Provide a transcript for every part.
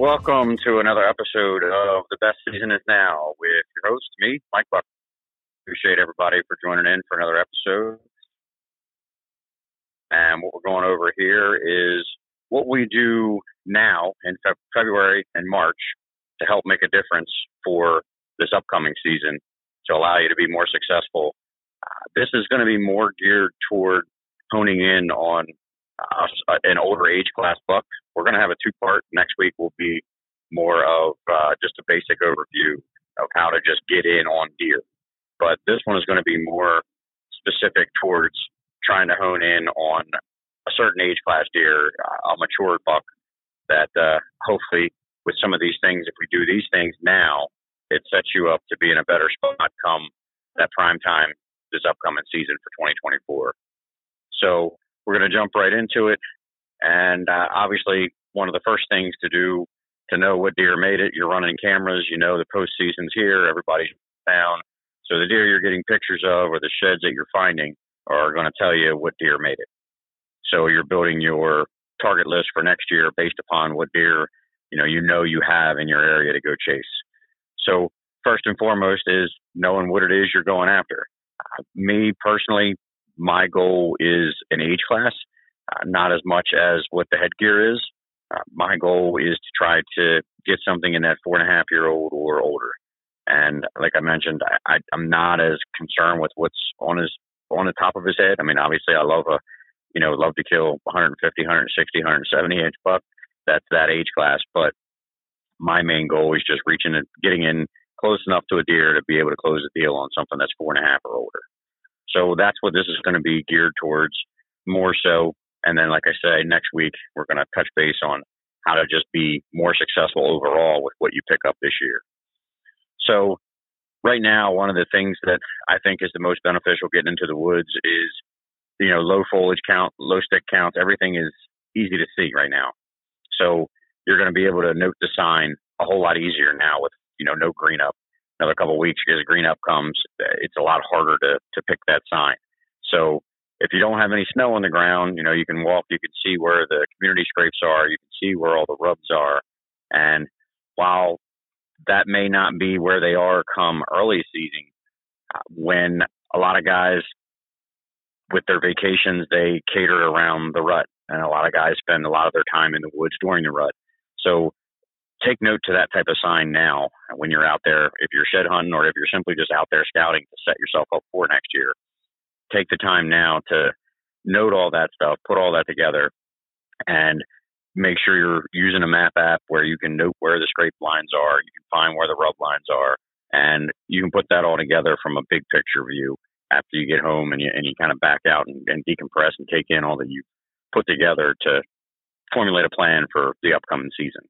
Welcome to another episode of The Best Season Is Now with your host, me, Mike Buck. Appreciate everybody for joining in for another episode. And what we're going over here is what we do now in Fe- February and March to help make a difference for this upcoming season to allow you to be more successful. Uh, this is going to be more geared toward honing in on uh, an older age class buck. We're going to have a two part. Next week will be more of uh, just a basic overview of how to just get in on deer. But this one is going to be more specific towards trying to hone in on a certain age class deer, a mature buck that uh, hopefully with some of these things, if we do these things now, it sets you up to be in a better spot come that prime time this upcoming season for 2024. So we're going to jump right into it. And uh, obviously, one of the first things to do to know what deer made it, you're running cameras, you know the postseason's here, everybody's down. So the deer you're getting pictures of or the sheds that you're finding are going to tell you what deer made it. So you're building your target list for next year based upon what deer you know you know you have in your area to go chase. So first and foremost is knowing what it is you're going after. Me personally, my goal is an age class, uh, not as much as what the headgear is. Uh, my goal is to try to get something in that four and a half year old or older. And like I mentioned, I, I, I'm not as concerned with what's on his on the top of his head. I mean, obviously, I love a you know love to kill 150, 160, 170 inch buck. That's that age class. But my main goal is just reaching and getting in close enough to a deer to be able to close the deal on something that's four and a half or older. So that's what this is going to be geared towards more so. And then, like I say, next week we're going to touch base on how to just be more successful overall with what you pick up this year. So right now, one of the things that I think is the most beneficial getting into the woods is, you know, low foliage count, low stick counts. Everything is easy to see right now. So you're going to be able to note the sign a whole lot easier now with, you know, no green up another couple of weeks because green up comes, it's a lot harder to to pick that sign. So if you don't have any snow on the ground, you know you can walk, you can see where the community scrapes are, you can see where all the rubs are, and while that may not be where they are come early season, when a lot of guys with their vacations they cater around the rut, and a lot of guys spend a lot of their time in the woods during the rut. So take note to that type of sign now when you're out there. If you're shed hunting or if you're simply just out there scouting to set yourself up for next year, take the time now to note all that stuff, put all that together, and make sure you're using a map app where you can note where the scrape lines are, you can find where the rub lines are, and you can put that all together from a big picture view after you get home and you, and you kind of back out and, and decompress and take in all that you put together to formulate a plan for the upcoming season.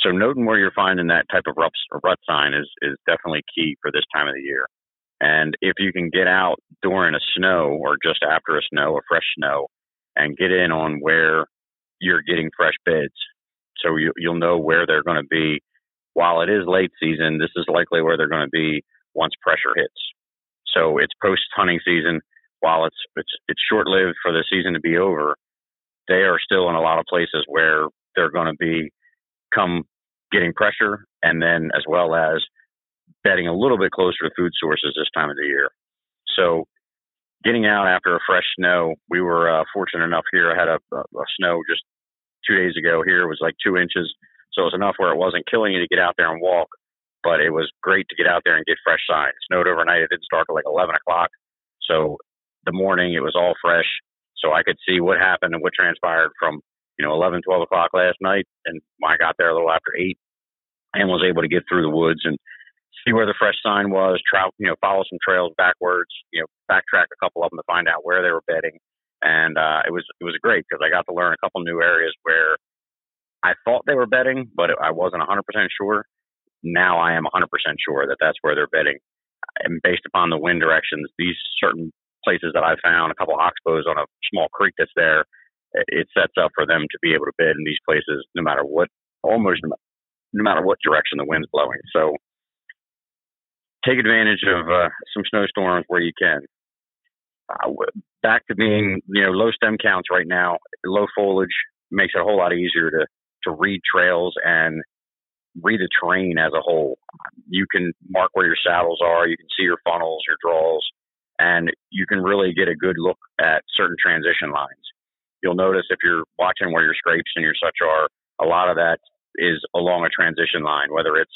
So noting where you're finding that type of rut, rut sign is, is definitely key for this time of the year. And if you can get out during a snow or just after a snow, a fresh snow, and get in on where you're getting fresh beds, so you, you'll know where they're going to be. While it is late season, this is likely where they're going to be once pressure hits. So it's post hunting season. While it's it's it's short lived for the season to be over, they are still in a lot of places where they're going to be come getting pressure and then as well as bedding a little bit closer to food sources this time of the year. So getting out after a fresh snow, we were uh, fortunate enough here. I had a, a, a snow just two days ago here. It was like two inches. So it was enough where it wasn't killing you to get out there and walk, but it was great to get out there and get fresh sign. It snowed overnight. It didn't start till like 11 o'clock. So the morning it was all fresh. So I could see what happened and what transpired from you know, 11, 12 o'clock last night, and I got there a little after eight, and was able to get through the woods and see where the fresh sign was. Trout, you know, follow some trails backwards. You know, backtrack a couple of them to find out where they were bedding, and uh, it was it was great because I got to learn a couple new areas where I thought they were bedding, but I wasn't 100% sure. Now I am 100% sure that that's where they're bedding, and based upon the wind directions, these certain places that I found, a couple of oxbows on a small creek that's there it sets up for them to be able to bed in these places no matter what, almost no matter what direction the wind's blowing. So take advantage of uh, some snowstorms where you can. Uh, back to being, you know, low stem counts right now, low foliage makes it a whole lot easier to to read trails and read the terrain as a whole. You can mark where your saddles are, you can see your funnels, your draws, and you can really get a good look at certain transition lines. You'll notice if you're watching where your scrapes and your such are, a lot of that is along a transition line, whether it's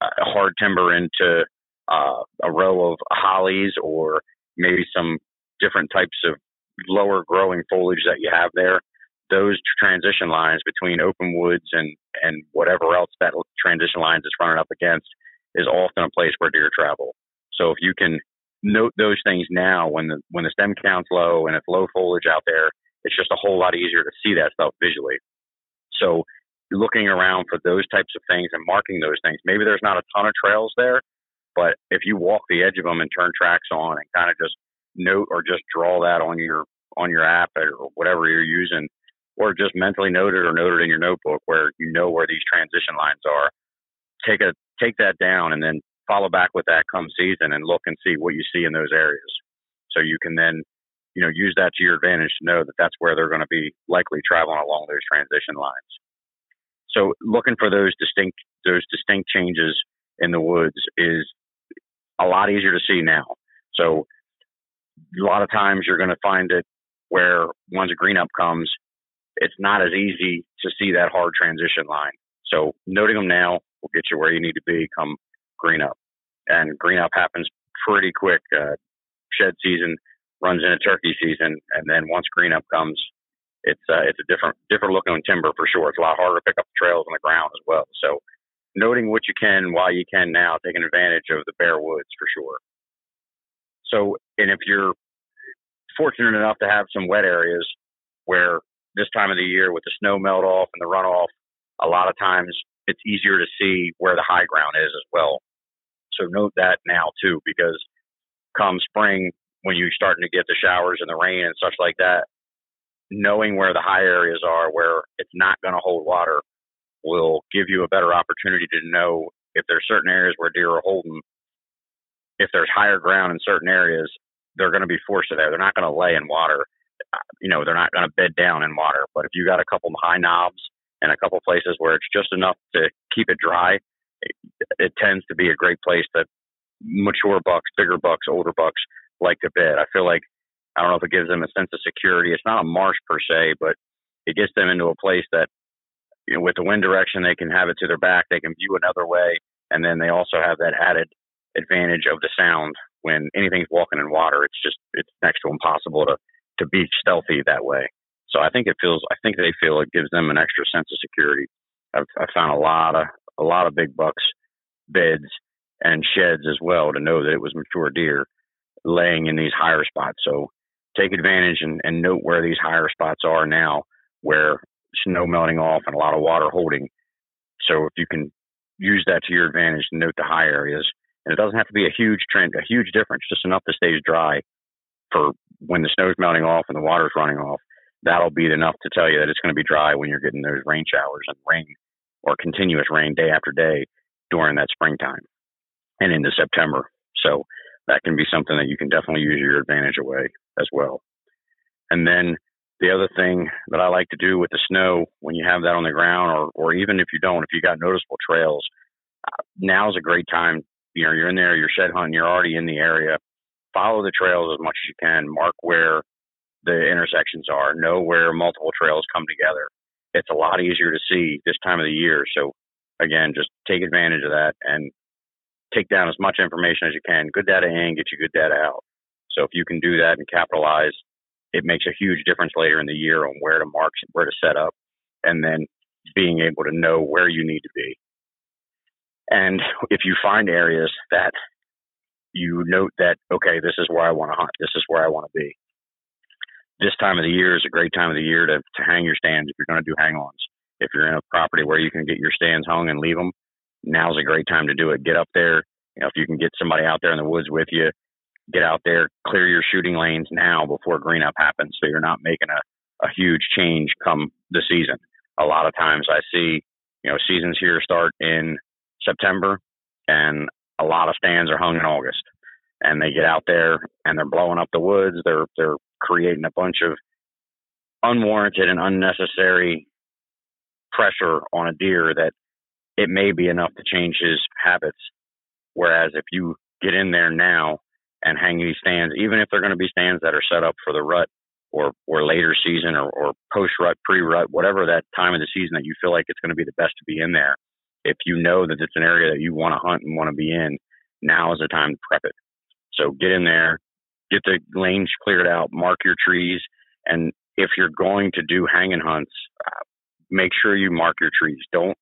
a hard timber into uh, a row of hollies or maybe some different types of lower growing foliage that you have there. Those transition lines between open woods and, and whatever else that transition lines is running up against is often a place where deer travel. So if you can note those things now when the when the stem count's low and it's low foliage out there, it's just a whole lot easier to see that stuff visually. So looking around for those types of things and marking those things. Maybe there's not a ton of trails there, but if you walk the edge of them and turn tracks on and kind of just note or just draw that on your on your app or whatever you're using, or just mentally note it or note it in your notebook where you know where these transition lines are. Take a take that down and then follow back with that come season and look and see what you see in those areas. So you can then, you know, use that to your advantage to know that that's where they're going to be likely traveling along those transition lines. So looking for those distinct those distinct changes in the woods is a lot easier to see now. So a lot of times you're going to find it where once a green up comes, it's not as easy to see that hard transition line. So noting them now will get you where you need to be come green up. And green up happens pretty quick. Uh, shed season runs into turkey season, and then once green up comes, it's uh, it's a different different looking timber for sure. It's a lot harder to pick up trails on the ground as well. So noting what you can while you can now, taking advantage of the bare woods for sure. So, and if you're fortunate enough to have some wet areas where this time of the year with the snow melt off and the runoff, a lot of times it's easier to see where the high ground is as well. So note that now too, because come spring, when you're starting to get the showers and the rain and such like that, knowing where the high areas are where it's not going to hold water will give you a better opportunity to know if there's certain areas where deer are holding. If there's higher ground in certain areas, they're going to be forced to there. They're not going to lay in water. You know, they're not going to bed down in water. But if you got a couple high knobs and a couple places where it's just enough to keep it dry, it, it tends to be a great place that mature bucks, bigger bucks, older bucks like to bed. I feel like I don't know if it gives them a sense of security. It's not a marsh per se, but it gets them into a place that, you know, with the wind direction, they can have it to their back. They can view another way, and then they also have that added advantage of the sound. When anything's walking in water, it's just it's next to impossible to to be stealthy that way. So I think it feels. I think they feel it gives them an extra sense of security. I've, I've found a lot of a lot of big bucks beds and sheds as well to know that it was mature deer laying in these higher spots. So take advantage and, and note where these higher spots are now, where snow melting off and a lot of water holding. So if you can use that to your advantage note the high areas, and it doesn't have to be a huge trend, a huge difference, just enough to stay dry for when the snow's melting off and the water's running off. That'll be enough to tell you that it's going to be dry when you're getting those rain showers and rain or continuous rain day after day during that springtime and into September. So that can be something that you can definitely use your advantage away as well. And then the other thing that I like to do with the snow when you have that on the ground, or, or even if you don't, if you got noticeable trails, uh, now's a great time. You know, you're in there, you're shed hunting, you're already in the area. Follow the trails as much as you can. Mark where the intersections are. Know where multiple trails come together. It's a lot easier to see this time of the year. So again, just take advantage of that and take down as much information as you can. Good data in, get you good data out. So if you can do that and capitalize, it makes a huge difference later in the year on where to mark, where to set up, and then being able to know where you need to be. And if you find areas that you note that, okay, this is where I want to hunt, this is where I want to be. This time of the year is a great time of the year to, to hang your stands if you're going to do hang ons. If you're in a property where you can get your stands hung and leave them, now's a great time to do it. Get up there. You know, if you can get somebody out there in the woods with you, get out there, clear your shooting lanes now before green up happens, so you're not making a, a huge change come the season. A lot of times I see, you know, seasons here start in September, and a lot of stands are hung in August, and they get out there and they're blowing up the woods. They're they're creating a bunch of unwarranted and unnecessary pressure on a deer that it may be enough to change his habits. Whereas if you get in there now and hang these stands, even if they're going to be stands that are set up for the rut or, or later season or, or post rut, pre rut, whatever that time of the season that you feel like it's going to be the best to be in there, if you know that it's an area that you want to hunt and want to be in, now is the time to prep it. So get in there, get the lanes cleared out, mark your trees, and if you're going to do hanging hunts, uh, make sure you mark your trees. Don't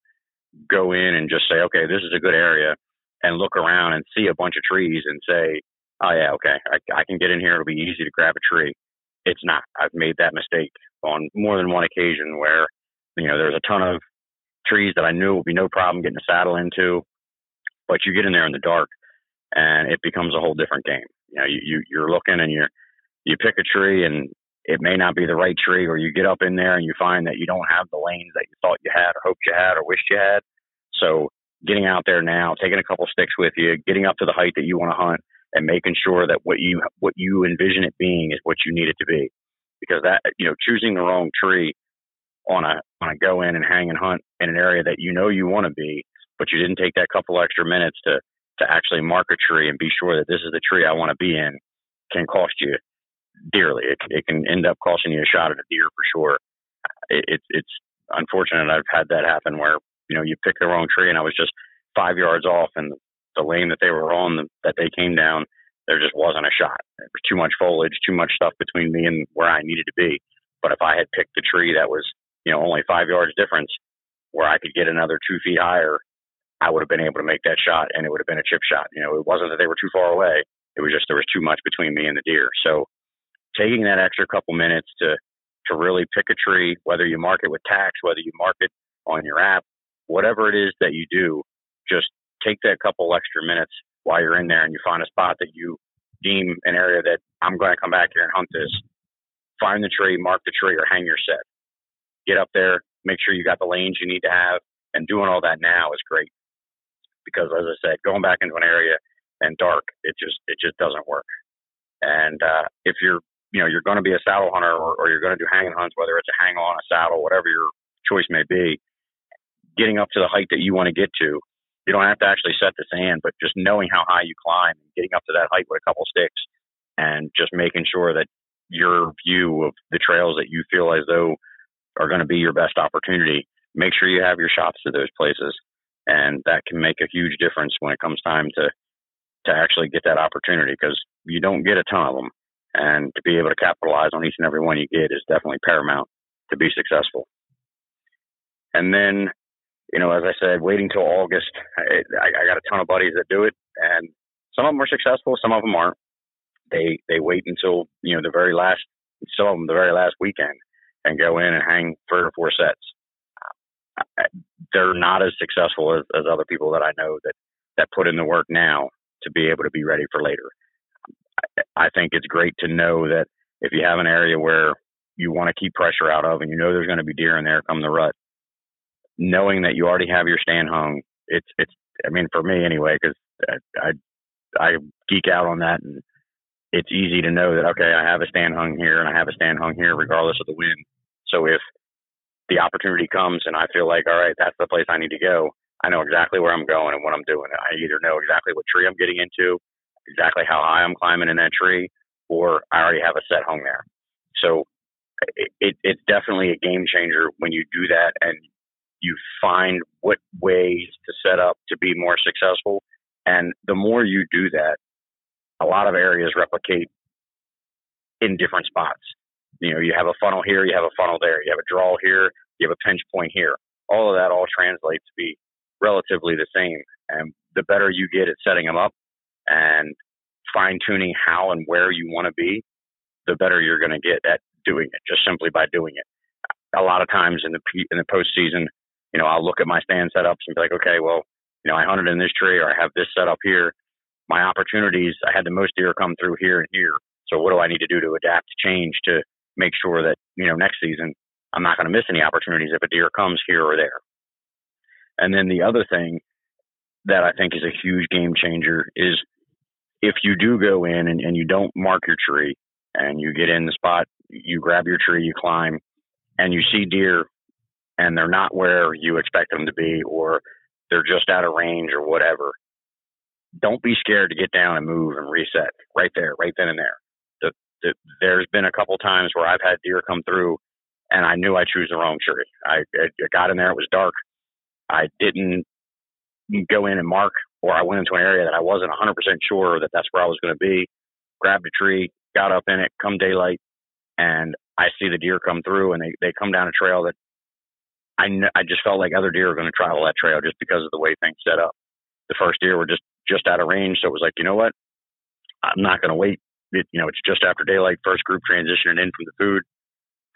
go in and just say, okay, this is a good area, and look around and see a bunch of trees and say, oh yeah, okay, I, I can get in here. It'll be easy to grab a tree. It's not. I've made that mistake on more than one occasion where you know there's a ton of trees that I knew would be no problem getting a saddle into, but you get in there in the dark and it becomes a whole different game. You know, you, you you're looking and you're you pick a tree and it may not be the right tree, or you get up in there and you find that you don't have the lanes that you thought you had, or hoped you had, or wished you had. So getting out there now, taking a couple sticks with you, getting up to the height that you want to hunt, and making sure that what you what you envision it being is what you need it to be, because that you know choosing the wrong tree on a on a go in and hang and hunt in an area that you know you want to be, but you didn't take that couple extra minutes to to actually mark a tree and be sure that this is the tree I want to be in can cost you dearly. It, it can end up costing you a shot at a deer for sure. It, it, it's unfortunate. I've had that happen where you know you pick the wrong tree, and I was just five yards off, and the lane that they were on the, that they came down, there just wasn't a shot. There was too much foliage, too much stuff between me and where I needed to be. But if I had picked the tree that was you know only five yards difference, where I could get another two feet higher, I would have been able to make that shot, and it would have been a chip shot. You know, it wasn't that they were too far away. It was just there was too much between me and the deer. So taking that extra couple minutes to to really pick a tree, whether you mark it with tacks, whether you mark it on your app, whatever it is that you do, just take that couple extra minutes while you're in there and you find a spot that you deem an area that I'm going to come back here and hunt this. Find the tree, mark the tree, or hang your set. Get up there, make sure you got the lanes you need to have, and doing all that now is great. Because as I said, going back into an area and dark, it just it just doesn't work. And uh, if you're you know you're going to be a saddle hunter or, or you're going to do hanging hunts, whether it's a hang on, a saddle, whatever your choice may be, getting up to the height that you want to get to, you don't have to actually set the sand, but just knowing how high you climb and getting up to that height with a couple sticks and just making sure that your view of the trails that you feel as though are going to be your best opportunity, make sure you have your shots to those places. And that can make a huge difference when it comes time to to actually get that opportunity because you don't get a ton of them and to be able to capitalize on each and every one you get is definitely paramount to be successful. And then, you know, as I said, waiting till August, I, I got a ton of buddies that do it, and some of them are successful, some of them aren't. They they wait until you know the very last, some of them the very last weekend, and go in and hang three or four sets. They're not as successful as, as other people that I know that that put in the work now to be able to be ready for later. I think it's great to know that if you have an area where you want to keep pressure out of and you know there's going to be deer in there come the rut, knowing that you already have your stand hung, it's it's. I mean, for me anyway, because I, I I geek out on that, and it's easy to know that okay, I have a stand hung here and I have a stand hung here, regardless of the wind. So if the opportunity comes and I feel like, all right, that's the place I need to go, I know exactly where I'm going and what I'm doing. I either know exactly what tree I'm getting into, exactly how high I'm climbing in that tree, or I already have a set hung there. So it, it, it's definitely a game changer when you do that and you find what ways to set up to be more successful. And the more you do that, a lot of areas replicate in different spots. You know, you have a funnel here, you have a funnel there, you have a draw here, you have a pinch point here. All of that all translates to be relatively the same. And the better you get at setting them up, and fine tuning how and where you want to be, the better you're going to get at doing it just simply by doing it. A lot of times in the in the postseason, you know, I'll look at my stand setups and be like, okay, well, you know, I hunted in this tree or I have this set up here. My opportunities, I had the most deer come through here and here. So what do I need to do to adapt, change, to make sure that you know next season I'm not going to miss any opportunities if a deer comes here or there. And then the other thing that I think is a huge game changer is if you do go in and, and you don't mark your tree and you get in the spot, you grab your tree, you climb, and you see deer and they're not where you expect them to be, or they're just out of range or whatever, don't be scared to get down and move and reset right there, right then and there. The, the, there's been a couple times where I've had deer come through and I knew I chose the wrong tree. I, I got in there, it was dark. I didn't go in and mark, or I went into an area that I wasn't 100% sure that that's where I was going to be. Grabbed a tree, got up in it, come daylight, and I see the deer come through, and they they come down a trail that I kn- I just felt like other deer were going to travel that trail just because of the way things set up. The first deer were just just out of range, so it was like, you know what, I'm not going to wait. It, you know, it's just after daylight. First group transitioning in from the food,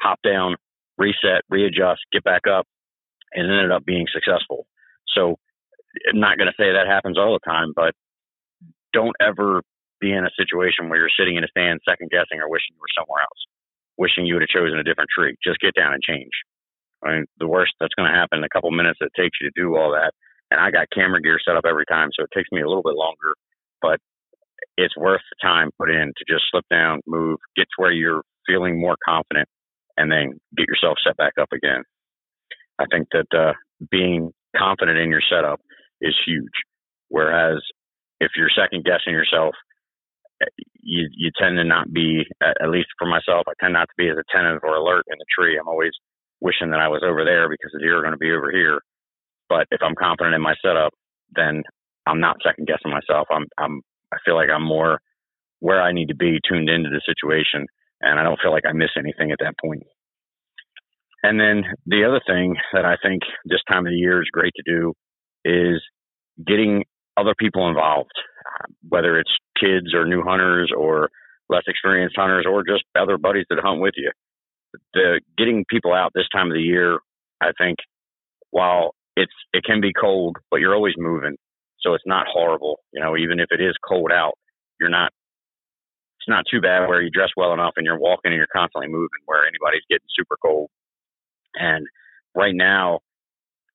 hop down, reset, readjust, get back up, and ended up being successful. So, I'm not going to say that happens all the time, but don't ever be in a situation where you're sitting in a stand second guessing or wishing you were somewhere else, wishing you would have chosen a different tree. Just get down and change. I mean, the worst that's going to happen in a couple minutes it takes you to do all that. And I got camera gear set up every time, so it takes me a little bit longer, but it's worth the time put in to just slip down, move, get to where you're feeling more confident, and then get yourself set back up again. I think that uh, being confident in your setup is huge. Whereas if you're second guessing yourself, you you tend to not be, at least for myself, I tend not to be as attentive or alert in the tree. I'm always wishing that I was over there because the deer are going to be over here. But if I'm confident in my setup, then I'm not second guessing myself. I'm I'm I feel like I'm more where I need to be tuned into the situation and I don't feel like I miss anything at that point. And then the other thing that I think this time of the year is great to do is getting other people involved, whether it's kids or new hunters or less experienced hunters or just other buddies that hunt with you the getting people out this time of the year, I think, while it's it can be cold, but you're always moving, so it's not horrible. You know, even if it is cold out, you're not. It's not too bad where you dress well enough and you're walking and you're constantly moving where anybody's getting super cold. And right now,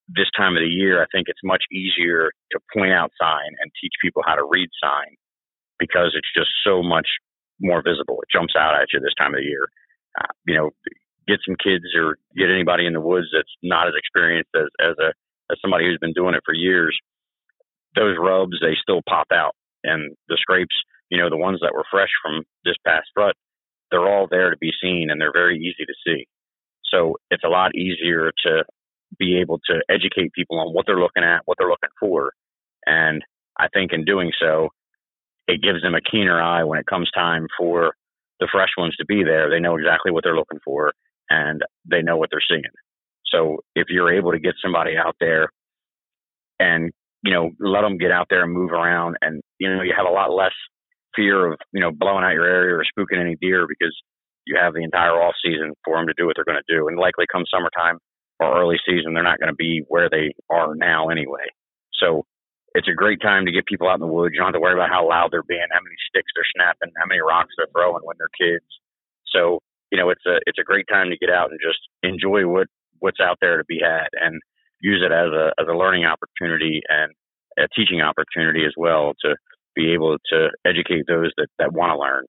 this time of the year, I think it's much easier to point out sign and teach people how to read sign because it's just so much more visible. It jumps out at you this time of the year uh, you know, get some kids or get anybody in the woods that's not as experienced as, as a as somebody who's been doing it for years. Those rubs they still pop out, and the scrapes, you know, the ones that were fresh from this past rut, they're all there to be seen, and they're very easy to see. So it's a lot easier to be able to educate people on what they're looking at, what they're looking for, and I think in doing so, it gives them a keener eye when it comes time for the fresh ones to be there. They know exactly what they're looking for and they know what they're seeing. So if you're able to get somebody out there and, you know, let them get out there and move around and, you know, you have a lot less fear of, you know, blowing out your area or spooking any deer because you have the entire off season for them to do what they're going to do. And likely come summertime or early season, they're not going to be where they are now anyway. So it's a great time to get people out in the woods. You don't have to worry about how loud they're being, how many sticks they're snapping, how many rocks they're throwing when they're kids. So, you know, it's a it's a great time to get out and just enjoy what what's out there to be had and use it as a as a learning opportunity and a teaching opportunity as well to be able to educate those that that want to learn.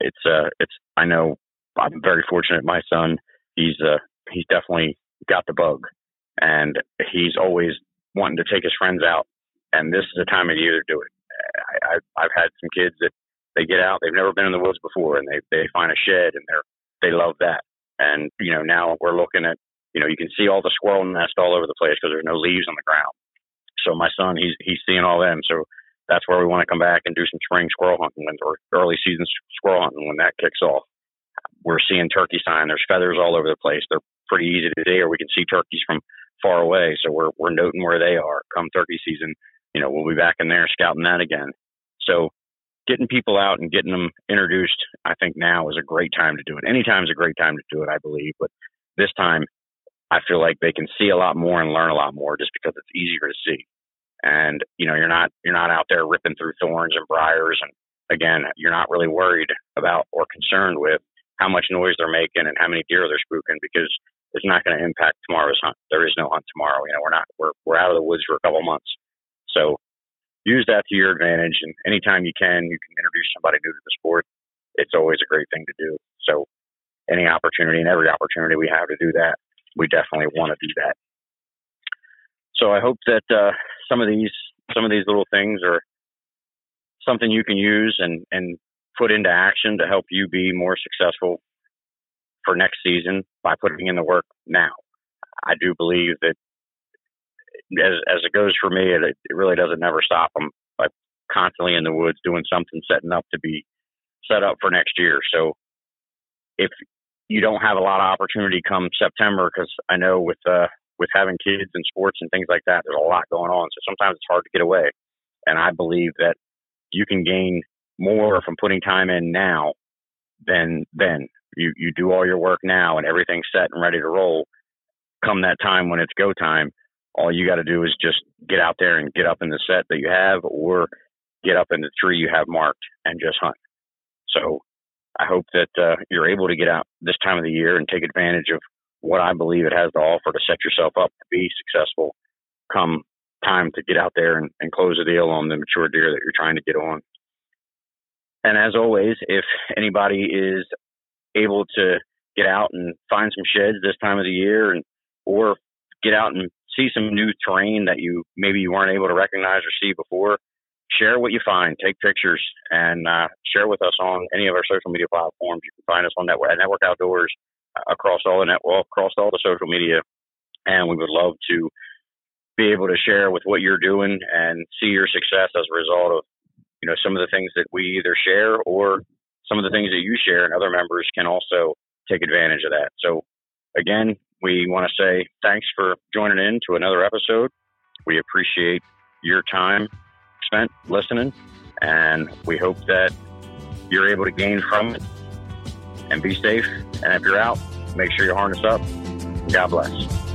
It's uh it's I know I'm very fortunate. My son, he's uh he's definitely got the bug, and he's always wanting to take his friends out and this is the time of year to do it. I, I've, I've had some kids that they get out, they've never been in the woods before, and they they find a shed and they're they love that. And you know now we're looking at you know you can see all the squirrel nest all over the place because there's no leaves on the ground. So my son he's he's seeing all them. So that's where we want to come back and do some spring squirrel hunting when or early season squirrel hunting when that kicks off. We're seeing turkey sign. There's feathers all over the place. They're pretty easy to see, or we can see turkeys from far away. So we're we're noting where they are come turkey season you know, we'll be back in there scouting that again. So getting people out and getting them introduced, I think now is a great time to do it. Anytime is a great time to do it, I believe. But this time, I feel like they can see a lot more and learn a lot more just because it's easier to see. And you know, you're not you're not out there ripping through thorns and briars, and again, you're not really worried about or concerned with how much noise they're making and how many deer they're spooking because it's not going to impact tomorrow's hunt. There is no hunt tomorrow. You know, we're not we're we're out of the woods for a couple months. So use that to your advantage. And anytime you can, you can introduce somebody new to the sport. It's always a great thing to do. So any opportunity and every opportunity we have to do that, we definitely want to do that. So I hope that uh, some of these some of these little things are something you can use and and put into action to help you be more successful for next season by putting in the work now. I do believe that as as it goes for me, it, it really doesn't never stop. I'm like constantly in the woods doing something, setting up to be set up for next year. So if you don't have a lot of opportunity come September, because I know with uh, with having kids and sports and things like that, there's a lot going on. So sometimes it's hard to get away. And I believe that you can gain more from putting time in now than then. You you do all your work now and everything's set and ready to roll. Come that time when it's go time, all you got to do is just get out there and get up in the set that you have, or get up in the tree you have marked and just hunt. So I hope that uh, you're able to get out this time of the year and take advantage of what I believe it has to offer to set yourself up to be successful come time to get out there and, and close the deal on the mature deer that you're trying to get on. And as always, if anybody is able to get out and find some sheds this time of the year and or get out and see some new terrain that you maybe you weren't able to recognize or see before, share what you find, take pictures, and uh, share with us on any of our social media platforms. You can find us on Network, Network Outdoors uh, across all the net, well, across all the social media, and we would love to be able to share with what you're doing and see your success as a result of you know some of the things that we either share or some of the things that you share, and other members can also take advantage of that. So again, we want to say thanks for joining in to another episode. We appreciate your time spent listening, and we hope that you're able to gain from it and be safe. And if you're out, make sure you harness up. God bless.